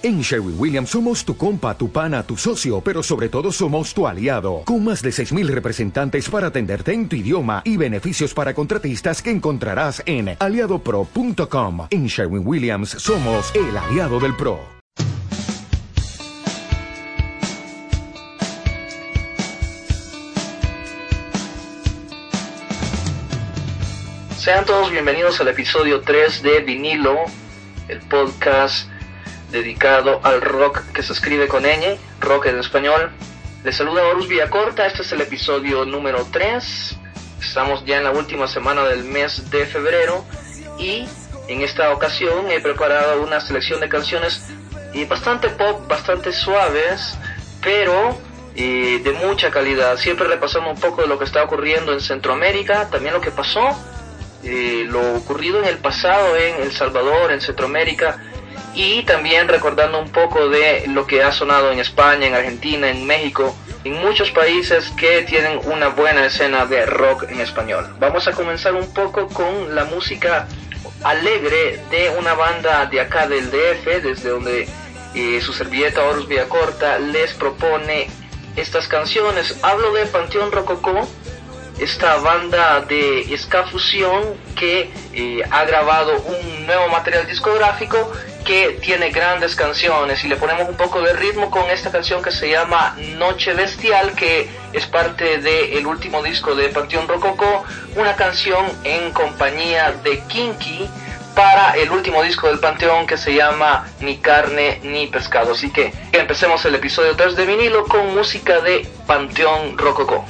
En Sherwin Williams somos tu compa, tu pana, tu socio, pero sobre todo somos tu aliado, con más de 6.000 representantes para atenderte en tu idioma y beneficios para contratistas que encontrarás en aliadopro.com. En Sherwin Williams somos el aliado del PRO. Sean todos bienvenidos al episodio 3 de Vinilo, el podcast dedicado al rock que se escribe con ñ, rock en español. Les saluda Horus Villacorta, este es el episodio número 3. Estamos ya en la última semana del mes de febrero y en esta ocasión he preparado una selección de canciones eh, bastante pop, bastante suaves, pero eh, de mucha calidad. Siempre repasando un poco de lo que está ocurriendo en Centroamérica, también lo que pasó, eh, lo ocurrido en el pasado en El Salvador, en Centroamérica y también recordando un poco de lo que ha sonado en España, en Argentina, en México, en muchos países que tienen una buena escena de rock en español. Vamos a comenzar un poco con la música alegre de una banda de acá del DF, desde donde eh, su servilleta Horus Villacorta les propone estas canciones. Hablo de Panteón Rococó, esta banda de ska fusión que eh, ha grabado un nuevo material discográfico que tiene grandes canciones y le ponemos un poco de ritmo con esta canción que se llama Noche Bestial que es parte del último disco de Panteón Rococó, una canción en compañía de Kinky para el último disco del Panteón que se llama Ni carne ni pescado. Así que empecemos el episodio 3 de vinilo con música de Panteón Rococó.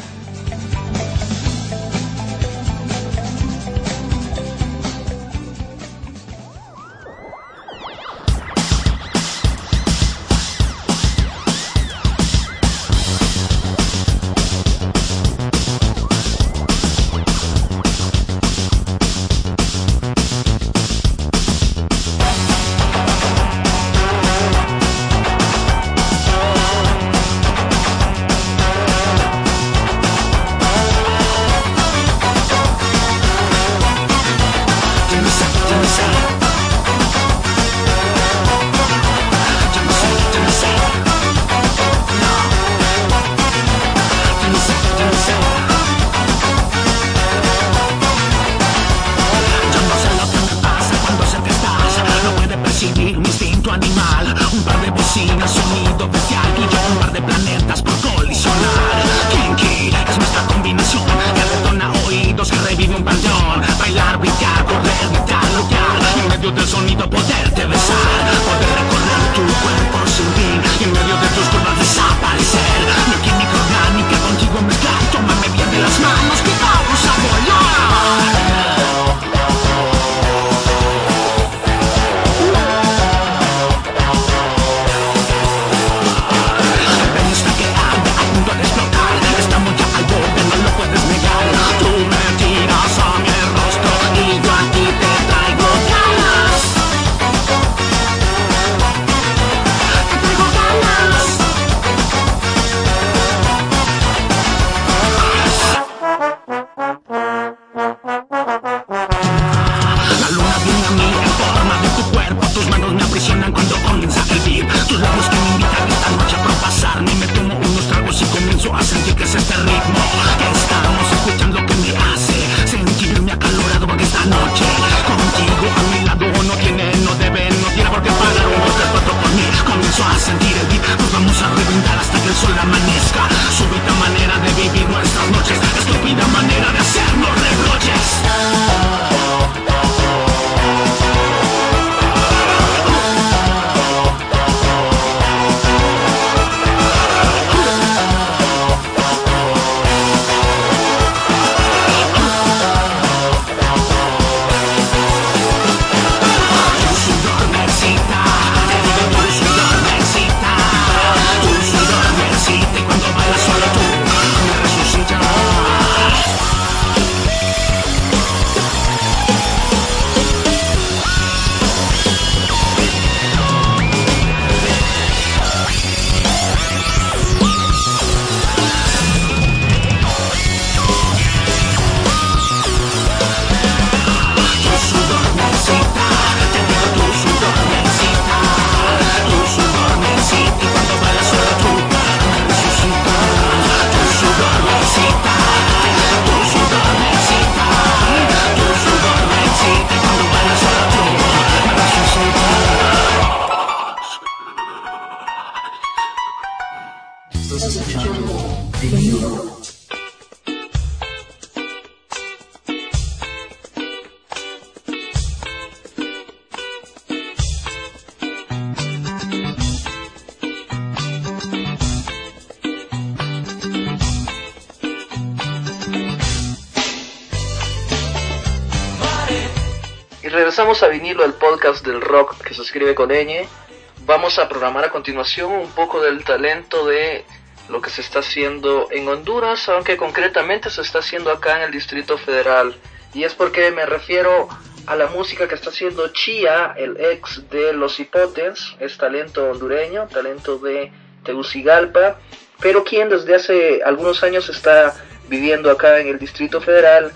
Regresamos a vinilo, el podcast del rock que se escribe con ñ. Vamos a programar a continuación un poco del talento de lo que se está haciendo en Honduras, aunque concretamente se está haciendo acá en el Distrito Federal. Y es porque me refiero a la música que está haciendo Chia, el ex de Los Hipotes, es talento hondureño, talento de Tegucigalpa, pero quien desde hace algunos años está viviendo acá en el Distrito Federal,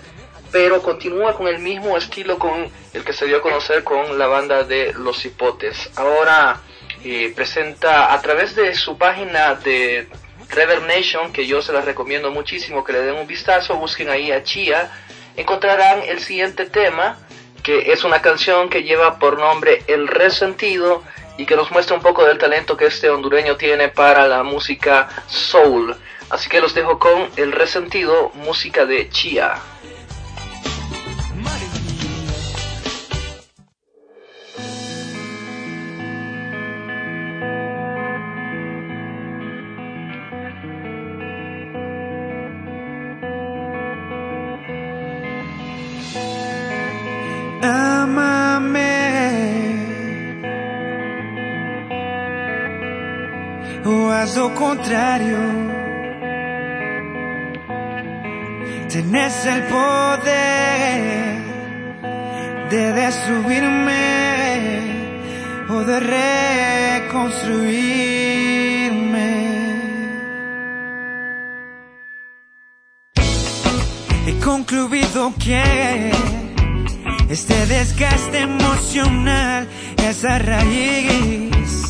pero continúa con el mismo estilo con el que se dio a conocer con la banda de Los Hipotes. Ahora eh, presenta a través de su página de Reverb Nation, que yo se las recomiendo muchísimo que le den un vistazo, busquen ahí a Chia, encontrarán el siguiente tema, que es una canción que lleva por nombre El Resentido y que nos muestra un poco del talento que este hondureño tiene para la música soul. Así que los dejo con El Resentido, música de Chia. Contrario. Tienes el poder de destruirme o de reconstruirme. He concluido que este desgaste emocional, esa raíz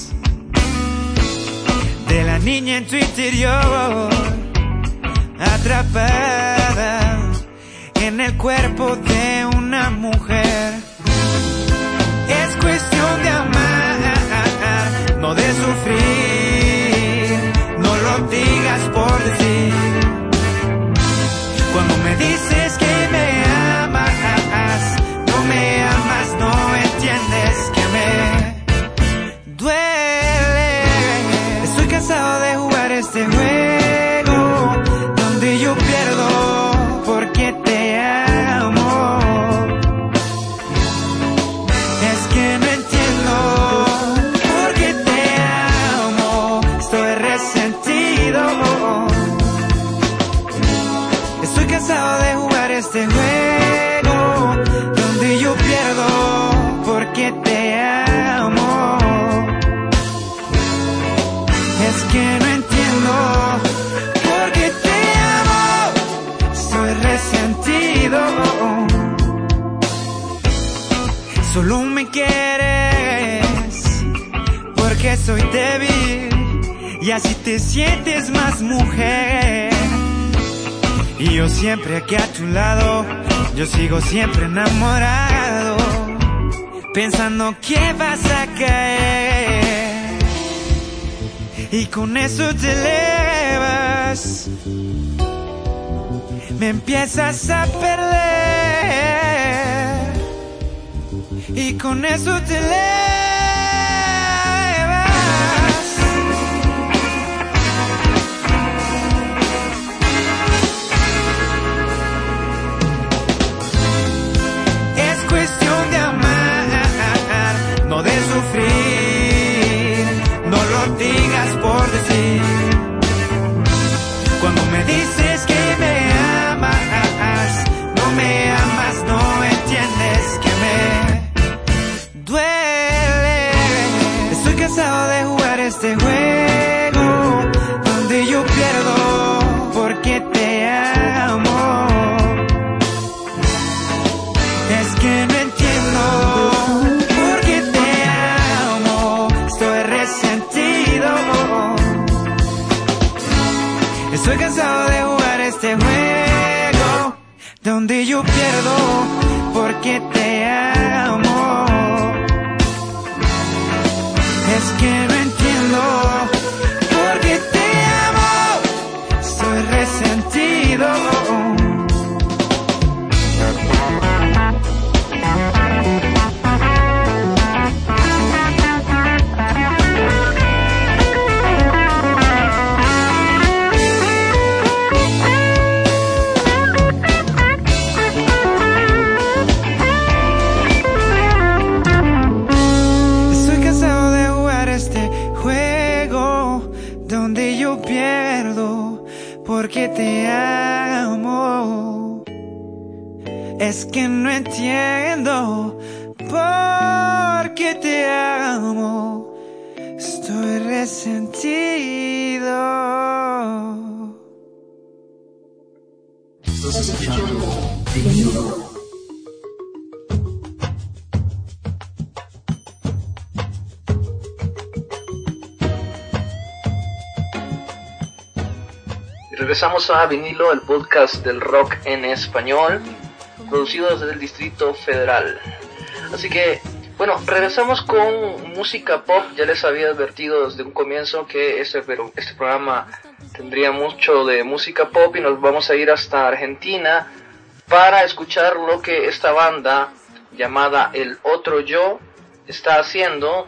de la niña en tu interior, atrapada en el cuerpo de una mujer. Es cuestión de amar, no de sufrir, no lo digas por decir. Cuando me dices soy débil y así te sientes más mujer. Y yo siempre aquí a tu lado, yo sigo siempre enamorado, pensando que vas a caer. Y con eso te elevas, me empiezas a perder. Y con eso te elevas. Este juego donde yo pierdo porque te amo. Es que no entiendo por qué te amo. Estoy resentido. Estoy cansado de jugar este juego donde yo pierdo porque te amo. Lo pierdo porque te amo. Es que no entiendo por qué te amo. Estoy resentido. Y regresamos a Vinilo, el podcast del rock en español, producido desde el Distrito Federal. Así que, bueno, regresamos con música pop. Ya les había advertido desde un comienzo que este, pero este programa tendría mucho de música pop y nos vamos a ir hasta Argentina para escuchar lo que esta banda llamada El Otro Yo está haciendo,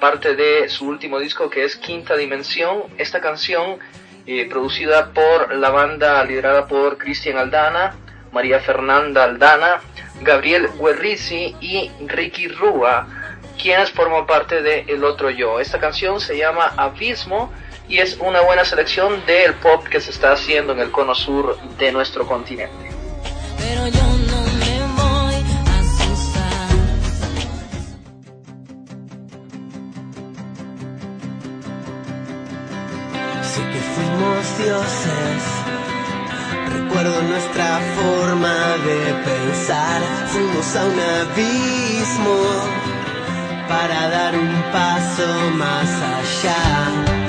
parte de su último disco que es Quinta Dimensión. Esta canción eh, producida por la banda liderada por Cristian Aldana, María Fernanda Aldana, Gabriel Guerrizi y Ricky Rúa, quienes forman parte de El Otro Yo. Esta canción se llama Abismo y es una buena selección del pop que se está haciendo en el cono sur de nuestro continente. Recuerdo nuestra forma de pensar. Fuimos a un abismo para dar un paso más allá.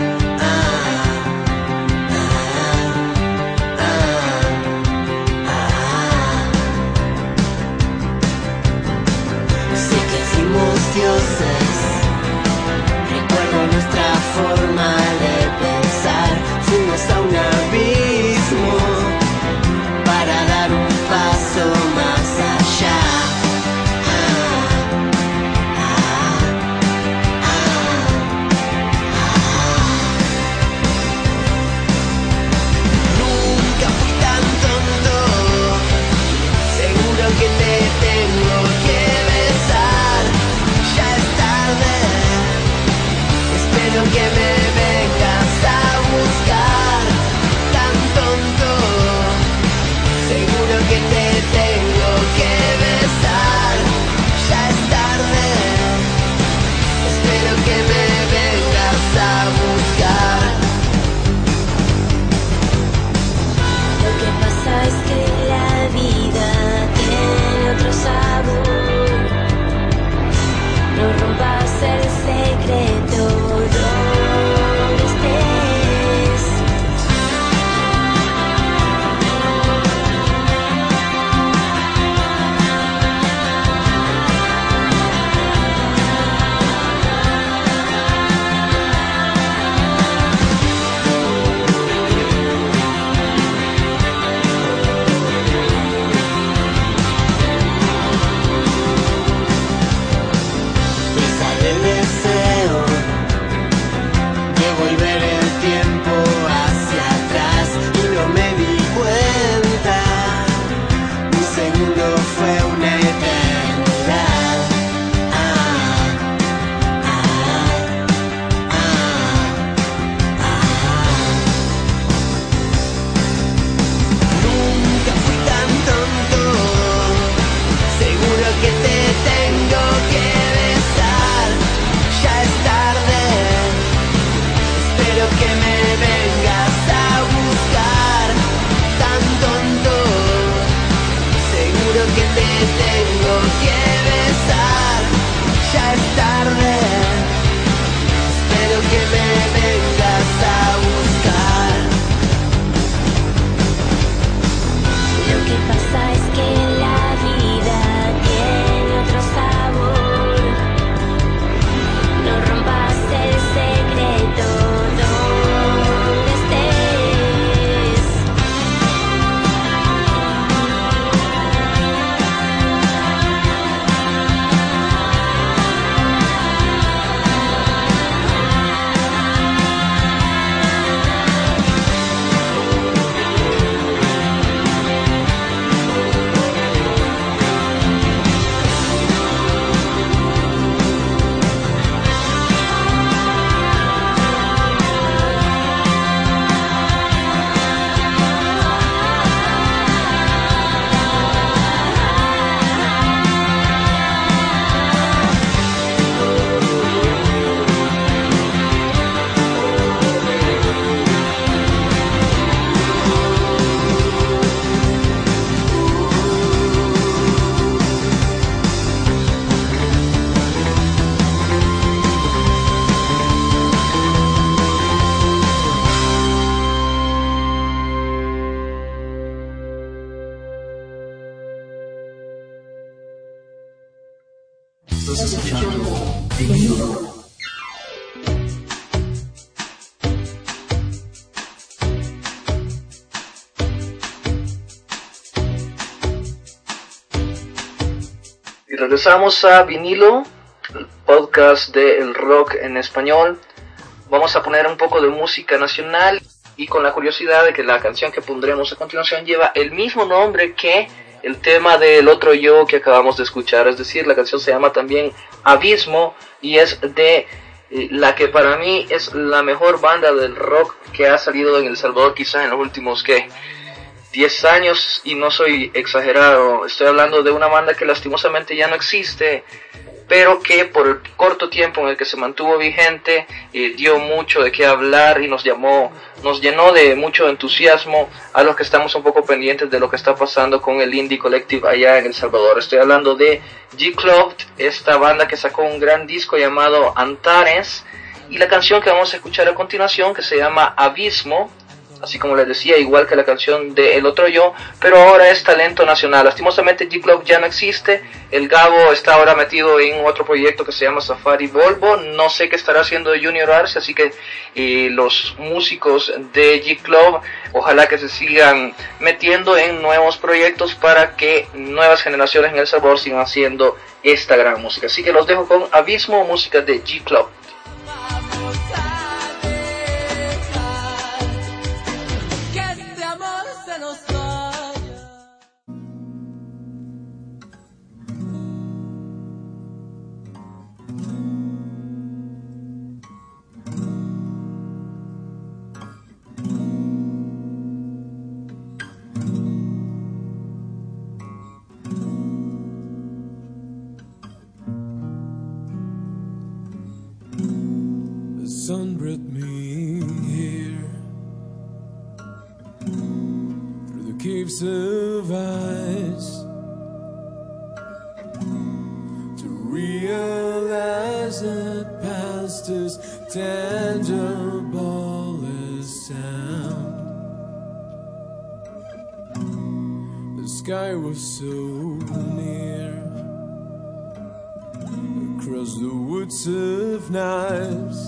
Regresamos a vinilo, el podcast del rock en español. Vamos a poner un poco de música nacional y con la curiosidad de que la canción que pondremos a continuación lleva el mismo nombre que el tema del otro yo que acabamos de escuchar. Es decir, la canción se llama también Abismo y es de eh, la que para mí es la mejor banda del rock que ha salido en El Salvador quizás en los últimos que 10 años y no soy exagerado. Estoy hablando de una banda que lastimosamente ya no existe, pero que por el corto tiempo en el que se mantuvo vigente eh, dio mucho de qué hablar y nos llamó, nos llenó de mucho entusiasmo a los que estamos un poco pendientes de lo que está pasando con el Indie Collective allá en El Salvador. Estoy hablando de G Club, esta banda que sacó un gran disco llamado Antares y la canción que vamos a escuchar a continuación que se llama Abismo así como les decía, igual que la canción de El Otro Yo, pero ahora es talento nacional. Lastimosamente G-Club ya no existe, el Gabo está ahora metido en otro proyecto que se llama Safari Volvo, no sé qué estará haciendo Junior Arce, así que eh, los músicos de G-Club ojalá que se sigan metiendo en nuevos proyectos para que nuevas generaciones en El Sabor sigan haciendo esta gran música. Así que los dejo con Abismo, música de G-Club. So near across the woods of knives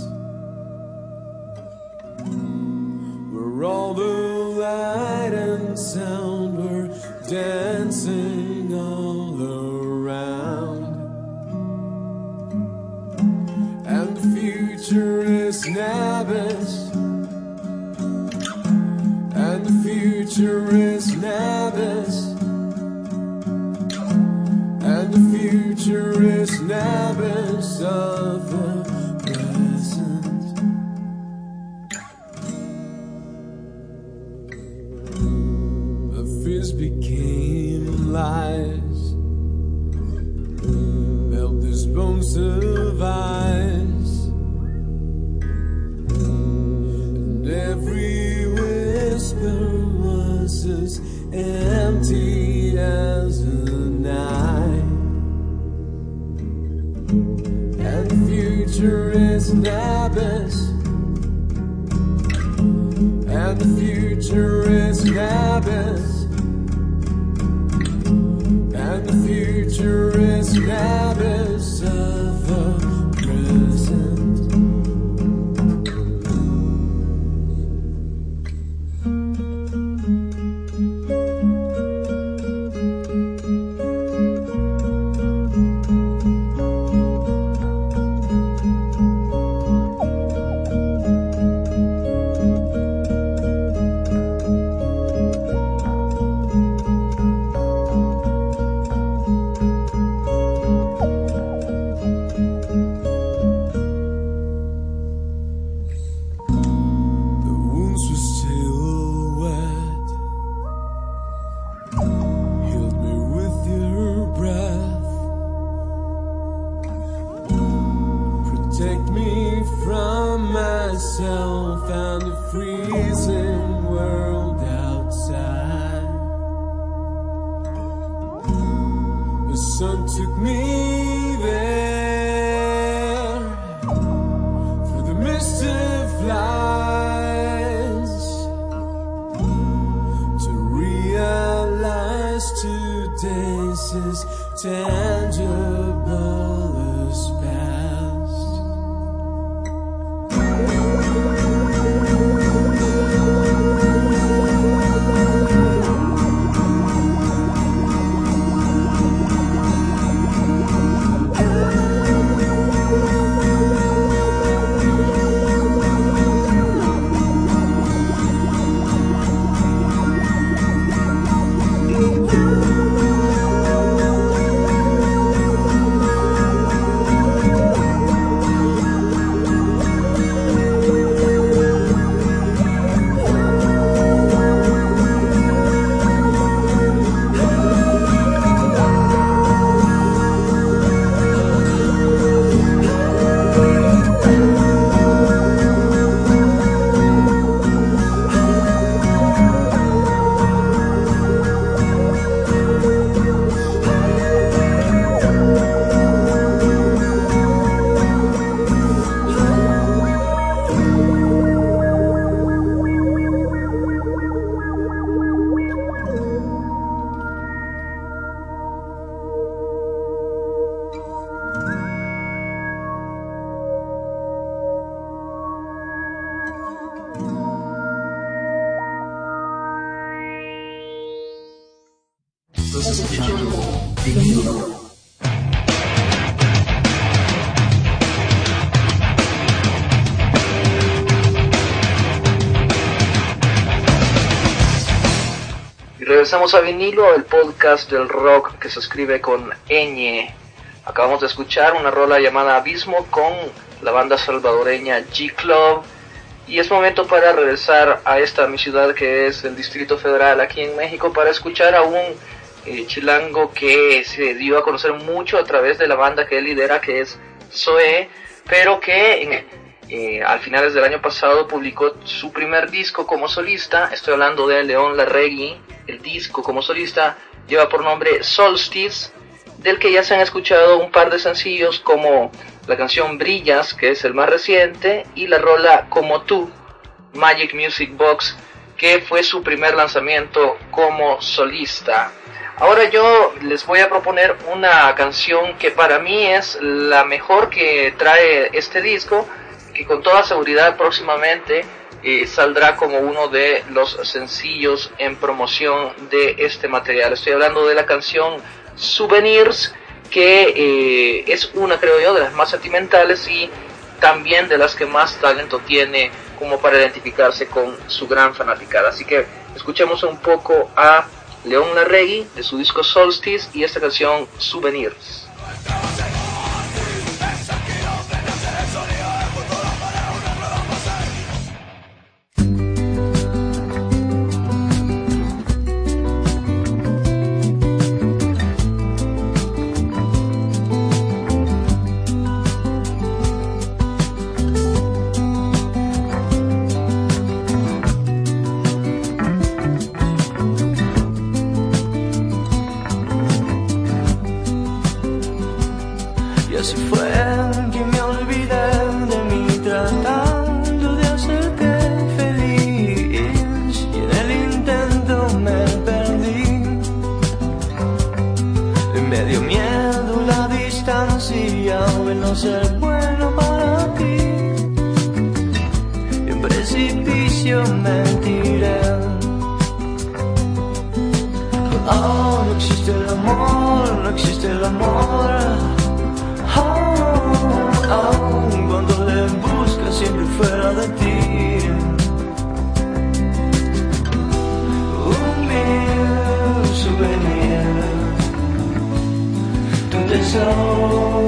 every whisper was as empty as a night. And future is Nabbit. Regresamos a vinilo, el podcast del rock que se escribe con ñ. Acabamos de escuchar una rola llamada Abismo con la banda salvadoreña G Club. Y es momento para regresar a esta mi ciudad que es el Distrito Federal aquí en México para escuchar a un eh, chilango que se dio a conocer mucho a través de la banda que él lidera que es Zoe, pero que en, eh, al finales del año pasado publicó su primer disco como solista. Estoy hablando de León Larregui. El disco como solista lleva por nombre Solstice, del que ya se han escuchado un par de sencillos como la canción Brillas, que es el más reciente, y la rola Como tú, Magic Music Box, que fue su primer lanzamiento como solista. Ahora yo les voy a proponer una canción que para mí es la mejor que trae este disco, que con toda seguridad próximamente eh, saldrá como uno de los sencillos en promoción de este material. Estoy hablando de la canción Souvenirs, que eh, es una, creo yo, de las más sentimentales y también de las que más talento tiene como para identificarse con su gran fanaticada. Así que escuchemos un poco a León Larregui de su disco Solstice y esta canción Souvenirs. Distancia de no ser bueno para ti. En precipicio me tiré. Oh, no existe el amor, no existe el amor. Oh, oh, cuando le buscas siempre fuera de ti. Tesoro,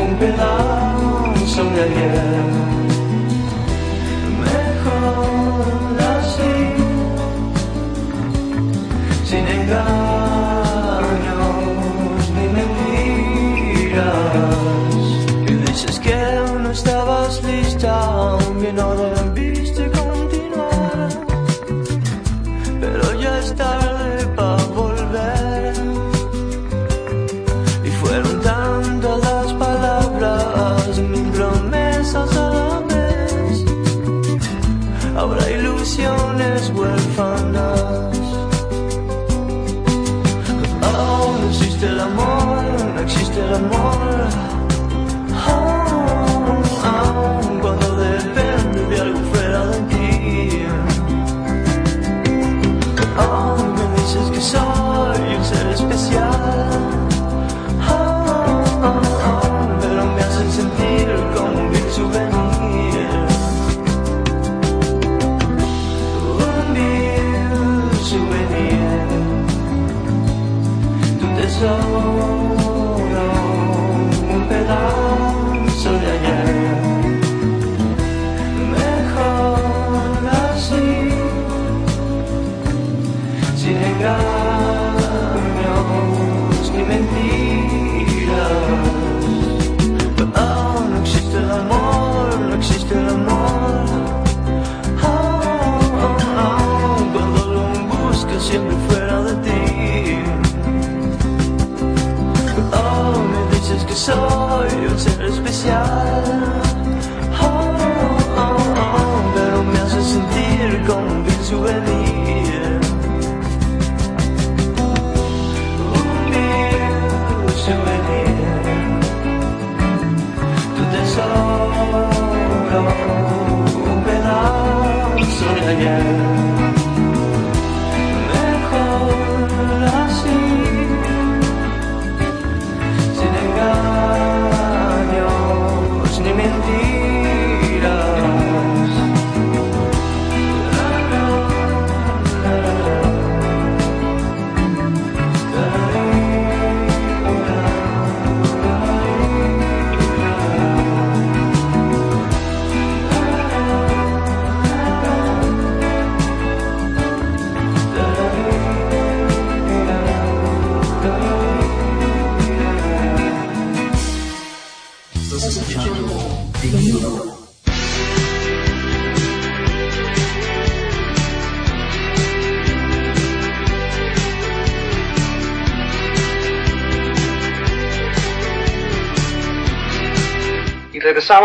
un pedazo de ayer. Mejor así sin engaños ni mentiras. Y dices que no estabas lista, que no no existe el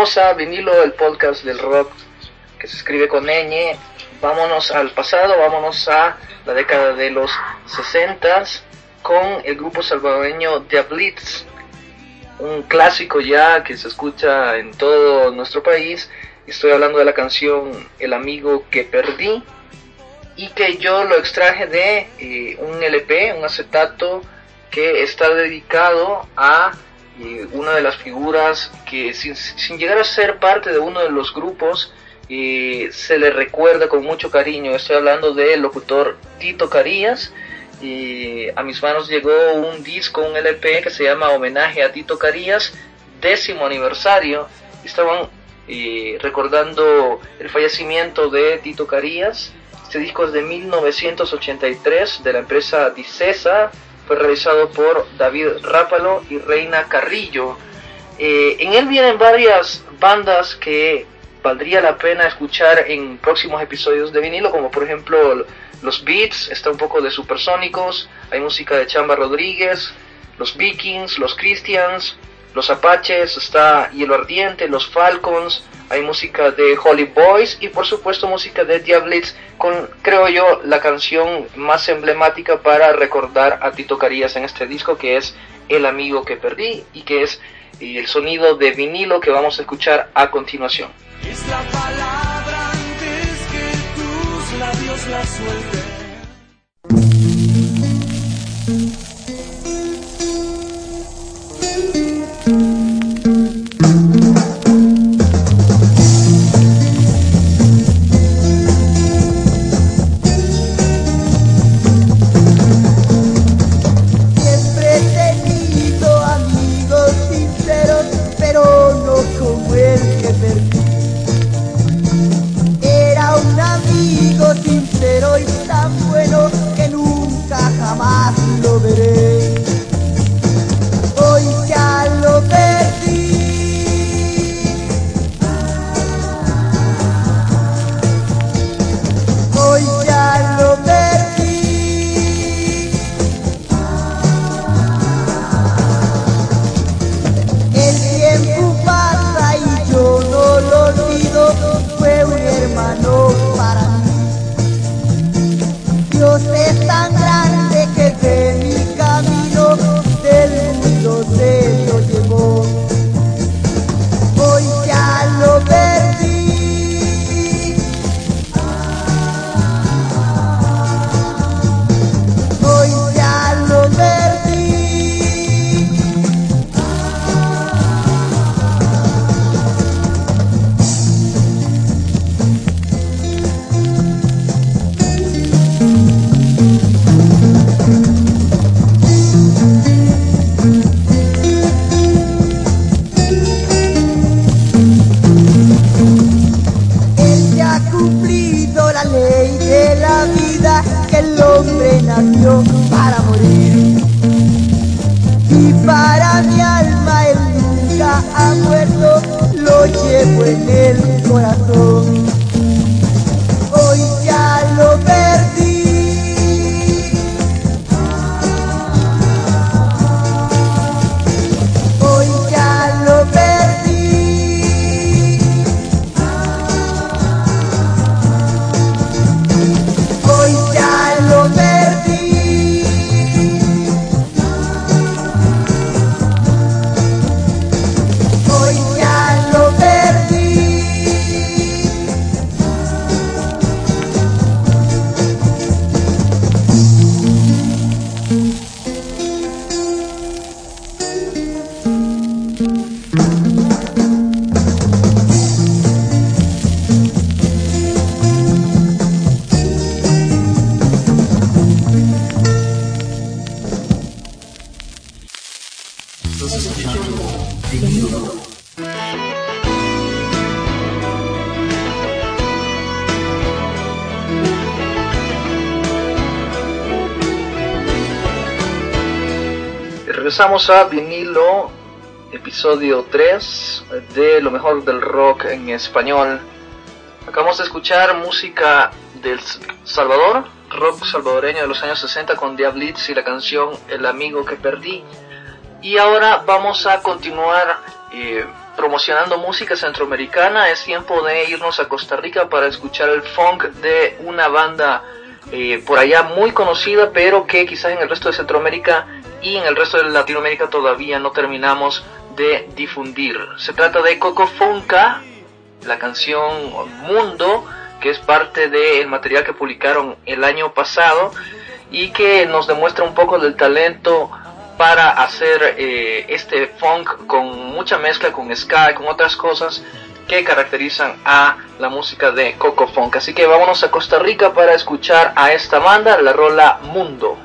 regresamos a Vinilo, el podcast del rock que se escribe con ñ. Vámonos al pasado, vámonos a la década de los 60 con el grupo salvadoreño Diablitz, un clásico ya que se escucha en todo nuestro país. Estoy hablando de la canción El amigo que perdí y que yo lo extraje de eh, un LP, un acetato que está dedicado a eh, una de las figuras que sin, llegar a ser parte de uno de los grupos eh, se le recuerda con mucho cariño. Estoy hablando del locutor Tito Carías. Y a mis manos llegó un disco, un LP que se llama Homenaje a Tito Carías, décimo aniversario. Estaban eh, recordando el fallecimiento de Tito Carías. Este disco es de 1983 de la empresa Dicesa. Fue realizado por David Rápalo y Reina Carrillo. Eh, en él vienen varias bandas que valdría la pena escuchar en próximos episodios de vinilo, como por ejemplo los Beats, está un poco de Supersónicos, hay música de Chamba Rodríguez, los Vikings, los Christians, los Apaches, está Hielo Ardiente, los Falcons, hay música de Holy Boys y por supuesto música de Diablitz con, creo yo, la canción más emblemática para recordar a Tito Carías en este disco que es El amigo que perdí y que es el sonido de vinilo que vamos a escuchar a continuación. Es la palabra antes que tus labios la suelten. Regresamos a vinilo, episodio 3 de lo mejor del rock en español. Acabamos de escuchar música del Salvador, rock salvadoreño de los años 60 con Diablitz y la canción El amigo que perdí. Y ahora vamos a continuar eh, promocionando música centroamericana, es tiempo de irnos a Costa Rica para escuchar el funk de una banda eh, por allá muy conocida, pero que quizás en el resto de Centroamérica y en el resto de Latinoamérica todavía no terminamos de difundir. Se trata de Coco Fonca, la canción Mundo, que es parte del material que publicaron el año pasado y que nos demuestra un poco del talento para hacer eh, este funk con mucha mezcla con ska con otras cosas que caracterizan a la música de Coco Funk. Así que vámonos a Costa Rica para escuchar a esta banda, la rola Mundo.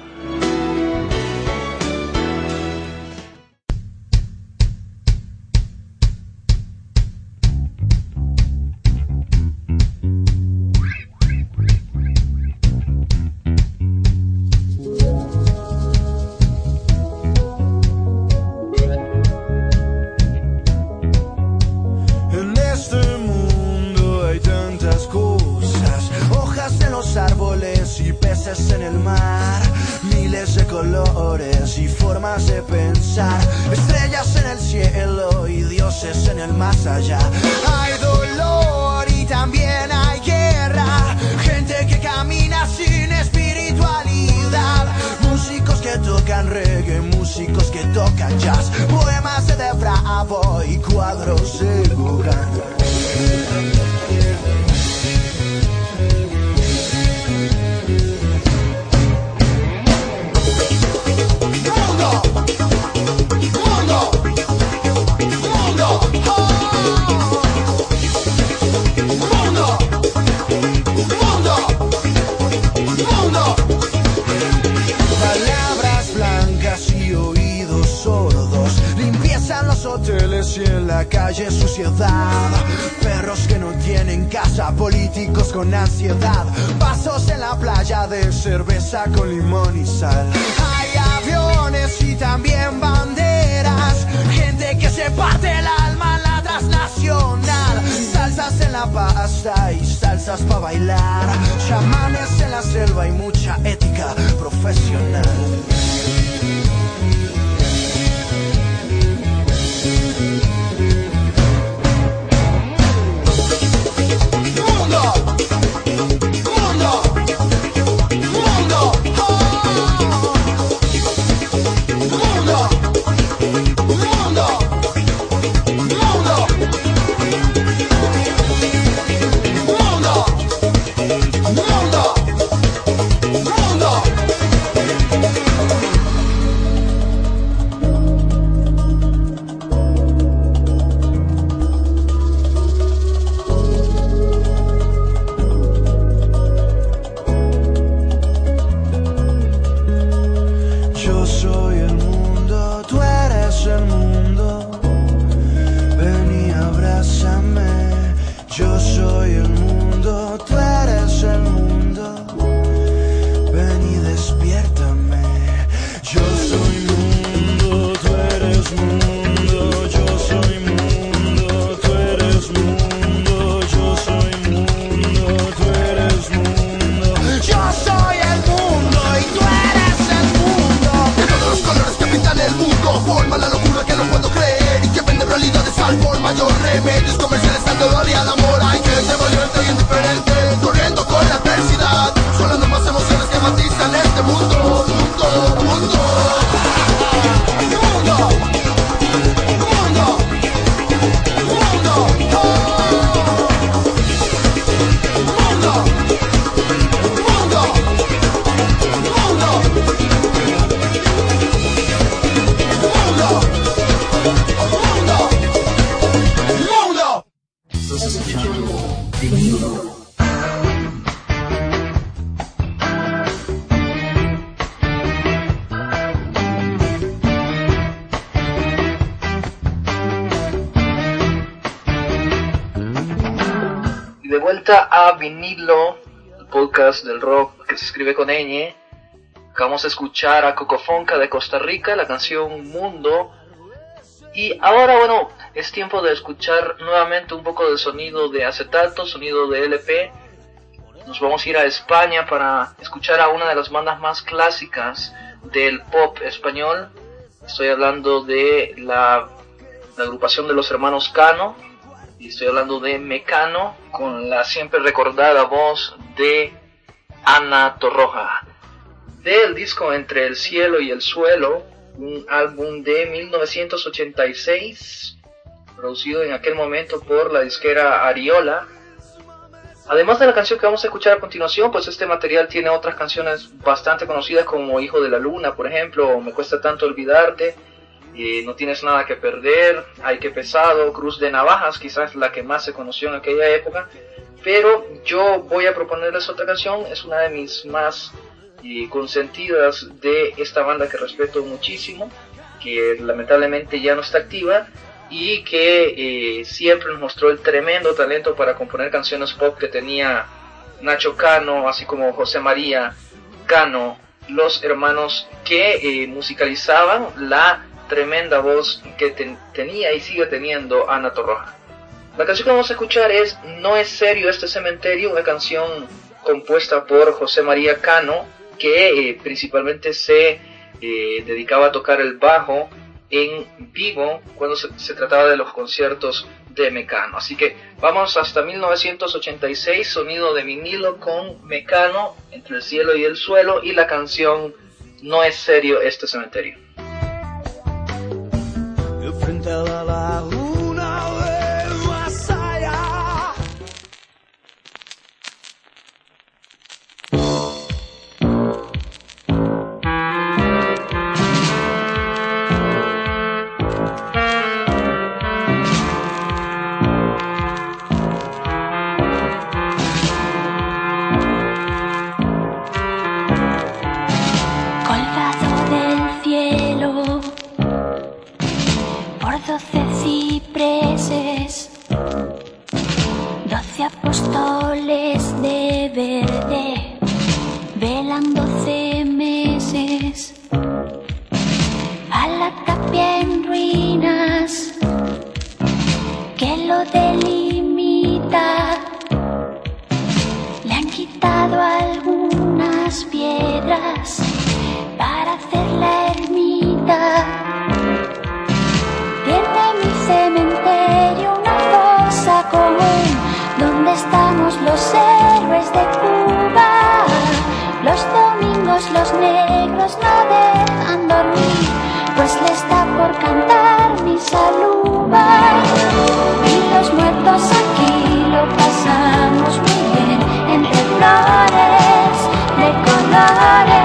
Salsas en la pasta y salsas para bailar. Chamanes en la selva y mucha ética profesional. Vinilo, el podcast del rock que se escribe con ñ. Vamos a escuchar a Cocofonca de Costa Rica, la canción Mundo. Y ahora, bueno, es tiempo de escuchar nuevamente un poco de sonido de acetato, sonido de LP. Nos vamos a ir a España para escuchar a una de las bandas más clásicas del pop español. Estoy hablando de la la agrupación de los hermanos Cano, y estoy hablando de Mecano, con la siempre recordada voz de Ana Torroja. Del disco Entre el cielo y el suelo, un álbum de 1986, producido en aquel momento por la disquera Ariola. Además de la canción que vamos a escuchar a continuación, pues este material tiene otras canciones bastante conocidas como Hijo de la Luna, por ejemplo, Me cuesta tanto olvidarte, No tienes nada que perder, Ay que pesado, Cruz de Navajas, quizás la que más se conoció en aquella época, pero yo voy a proponerles otra canción, es una de mis más consentidas de esta banda que respeto muchísimo, que lamentablemente ya no está activa y que eh, siempre nos mostró el tremendo talento para componer canciones pop que tenía Nacho Cano, así como José María Cano, los hermanos que eh, musicalizaban la tremenda voz que ten- tenía y sigue teniendo Ana Torroja. La canción que vamos a escuchar es No es serio este cementerio, una canción compuesta por José María Cano, que eh, principalmente se eh, dedicaba a tocar el bajo en vivo cuando se, se trataba de los conciertos de Mecano. Así que vamos hasta 1986, sonido de vinilo con Mecano, entre el cielo y el suelo, y la canción No es serio este cementerio. Frente a la apóstoles de verde, velan doce meses, a la tapia en ruinas que lo delimita. Le han quitado algunas piedras para hacer la ermita. Tiene mi cementerio una cosa común, estamos los héroes de Cuba. Los domingos los negros no dejan dormir, pues le está por cantar mi saluba. Y los muertos aquí lo pasamos muy bien, entre flores de colores.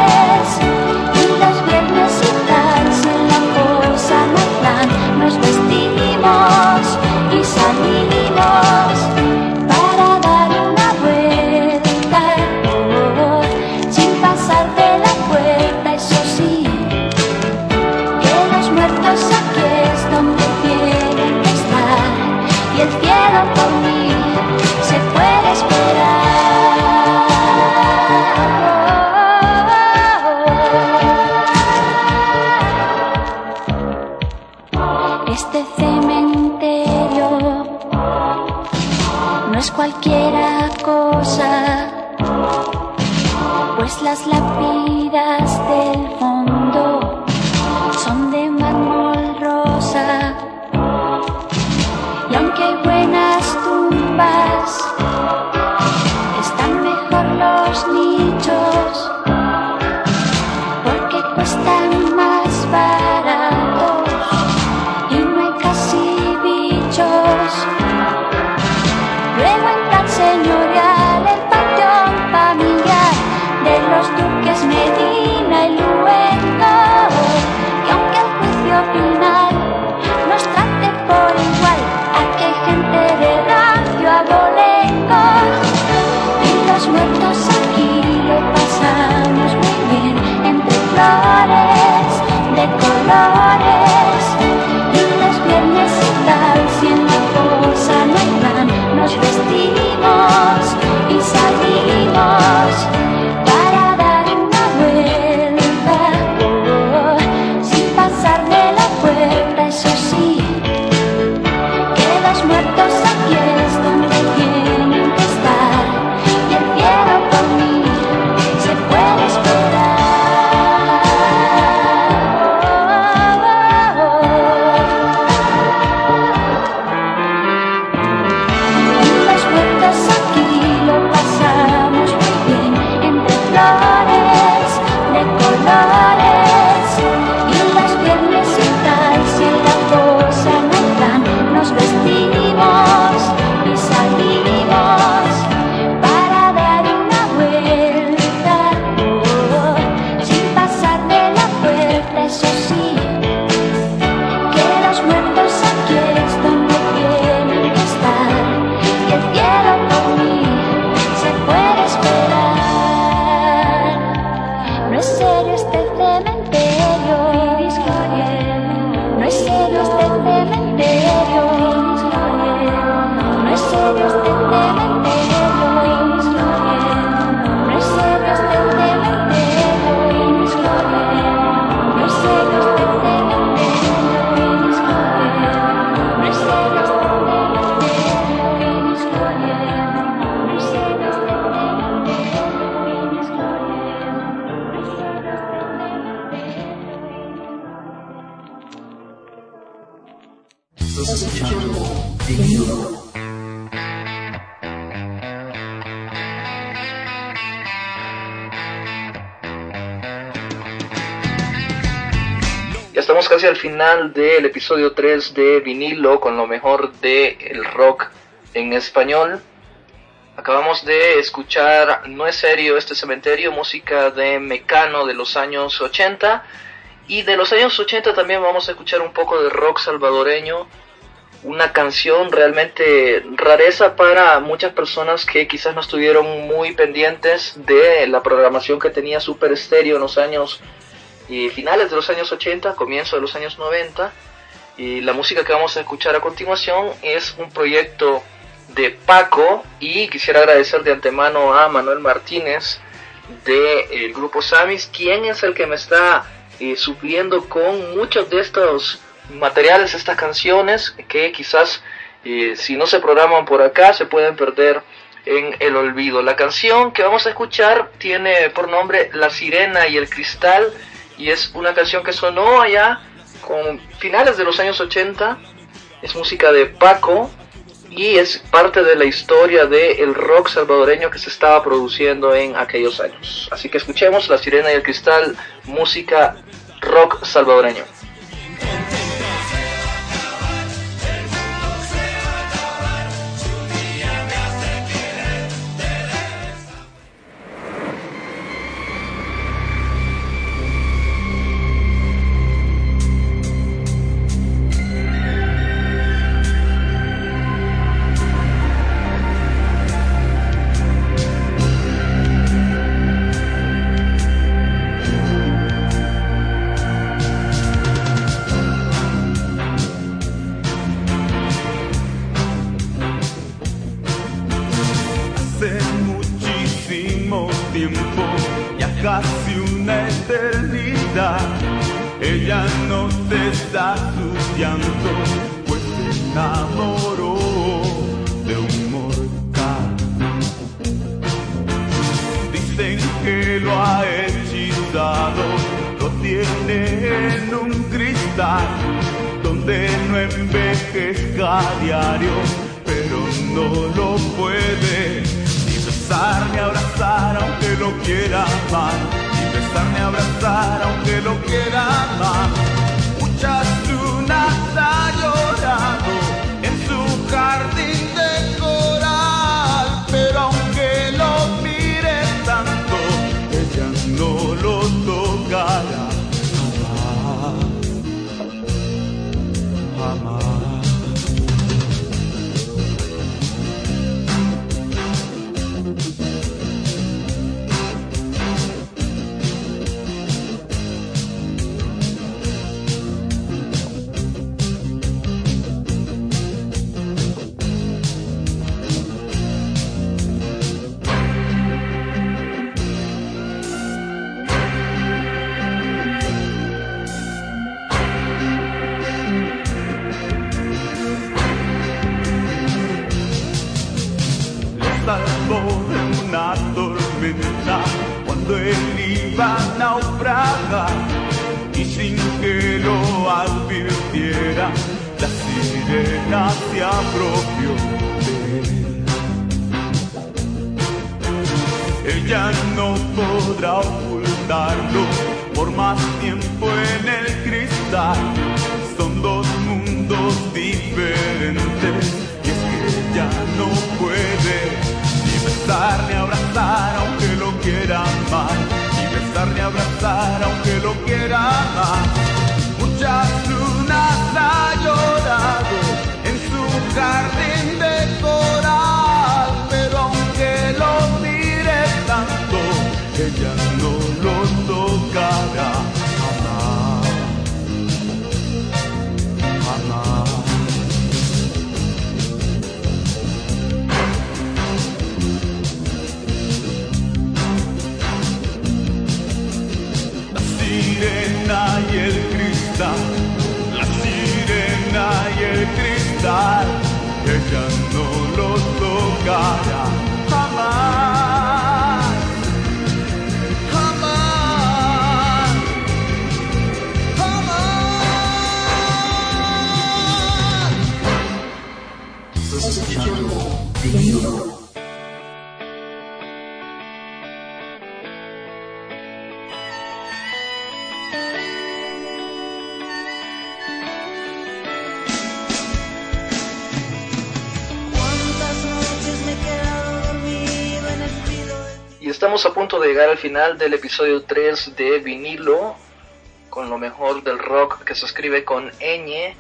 morning. Ya estamos casi al final del episodio 3 de Vinilo con lo mejor del el rock en español. Acabamos de escuchar No es serio este cementerio, música de Mecano de los años 80. Y de los años 80 también vamos a escuchar un poco de rock salvadoreño una canción realmente rareza para muchas personas que quizás no estuvieron muy pendientes de la programación que tenía Super Stereo en los años y finales de los años 80, comienzo de los años 90. Y la música que vamos a escuchar a continuación es un proyecto de Paco y quisiera agradecer de antemano a Manuel Martínez del grupo Samis, quien es el que me está eh, supliendo con muchos de estos materiales, estas canciones que quizás eh, si no se programan por acá se pueden perder en el olvido. La canción que vamos a escuchar tiene por nombre La Sirena y el Cristal y es una canción que sonó allá con finales de los años 80. Es música de Paco y es parte de la historia del rock salvadoreño que se estaba produciendo en aquellos años. Así que escuchemos La Sirena y el Cristal, música rock salvadoreño. Cuando él iba a naufragar y sin que lo advirtiera la sirena se apropió de él. Ella no podrá ocultarlo por más tiempo en el cristal. Son dos mundos diferentes y es que ella no puede besar ni abrazar aunque lo quiera más, ni besar ni abrazar aunque lo quiera más. Muchas lunas ha llorado en su jardín la sirena y el cristal, ella no lo tocará jamás, jamás, jamás. Estamos a punto de llegar al final del episodio 3 de vinilo, con lo mejor del rock que se escribe con ñ.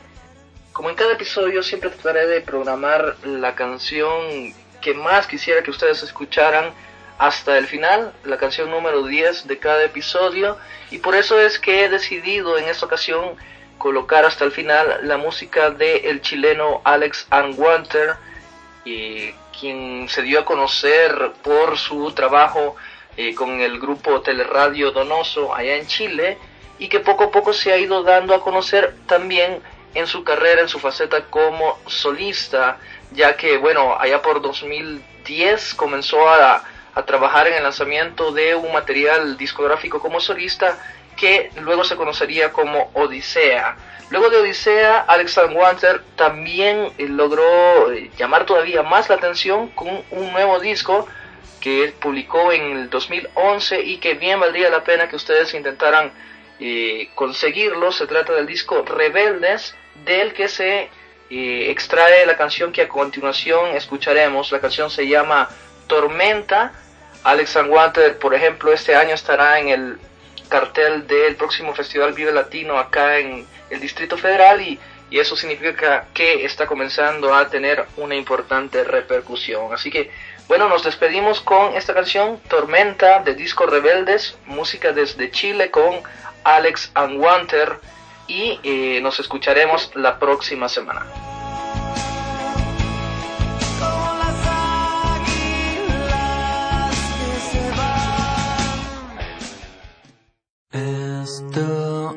Como en cada episodio siempre trataré de programar la canción que más quisiera que ustedes escucharan hasta el final, la canción número 10 de cada episodio, y por eso es que he decidido en esta ocasión colocar hasta el final la música del el chileno Alex Anwanter, y quien se dio a conocer por su trabajo eh, con el grupo Teleradio Donoso allá en Chile y que poco a poco se ha ido dando a conocer también en su carrera, en su faceta como solista, ya que, bueno, allá por 2010 comenzó a, a trabajar en el lanzamiento de un material discográfico como solista que luego se conocería como Odisea. Luego de Odisea, Alexander Wanter también eh, logró eh, llamar todavía más la atención con un nuevo disco que él publicó en el 2011 y que bien valdría la pena que ustedes intentaran eh, conseguirlo. Se trata del disco Rebeldes, del que se extrae la canción que a continuación escucharemos. La canción se llama Tormenta. Alex Wanter, por ejemplo, este año estará en el cartel del próximo Festival Vive Latino acá en el Distrito Federal y, y, eso significa que está comenzando a tener una importante repercusión. Así que, bueno, nos despedimos con esta canción, Tormenta, de Disco Rebeldes, música desde Chile con Alex Anwanter y eh, nos escucharemos la próxima semana. Still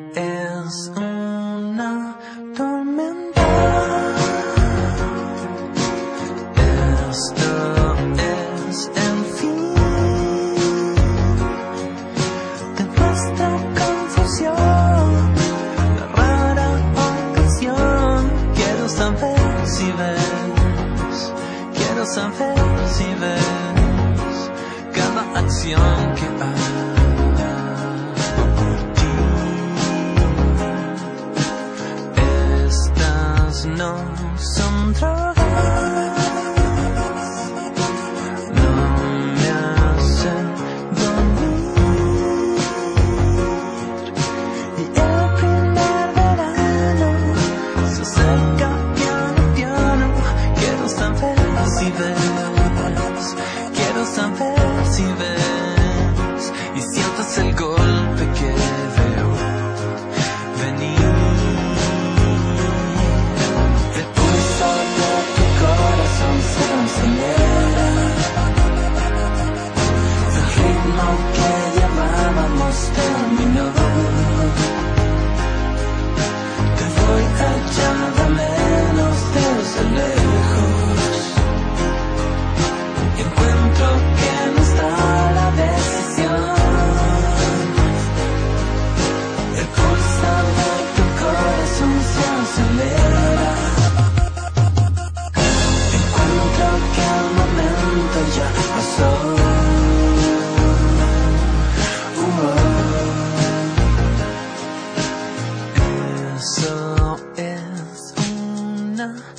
una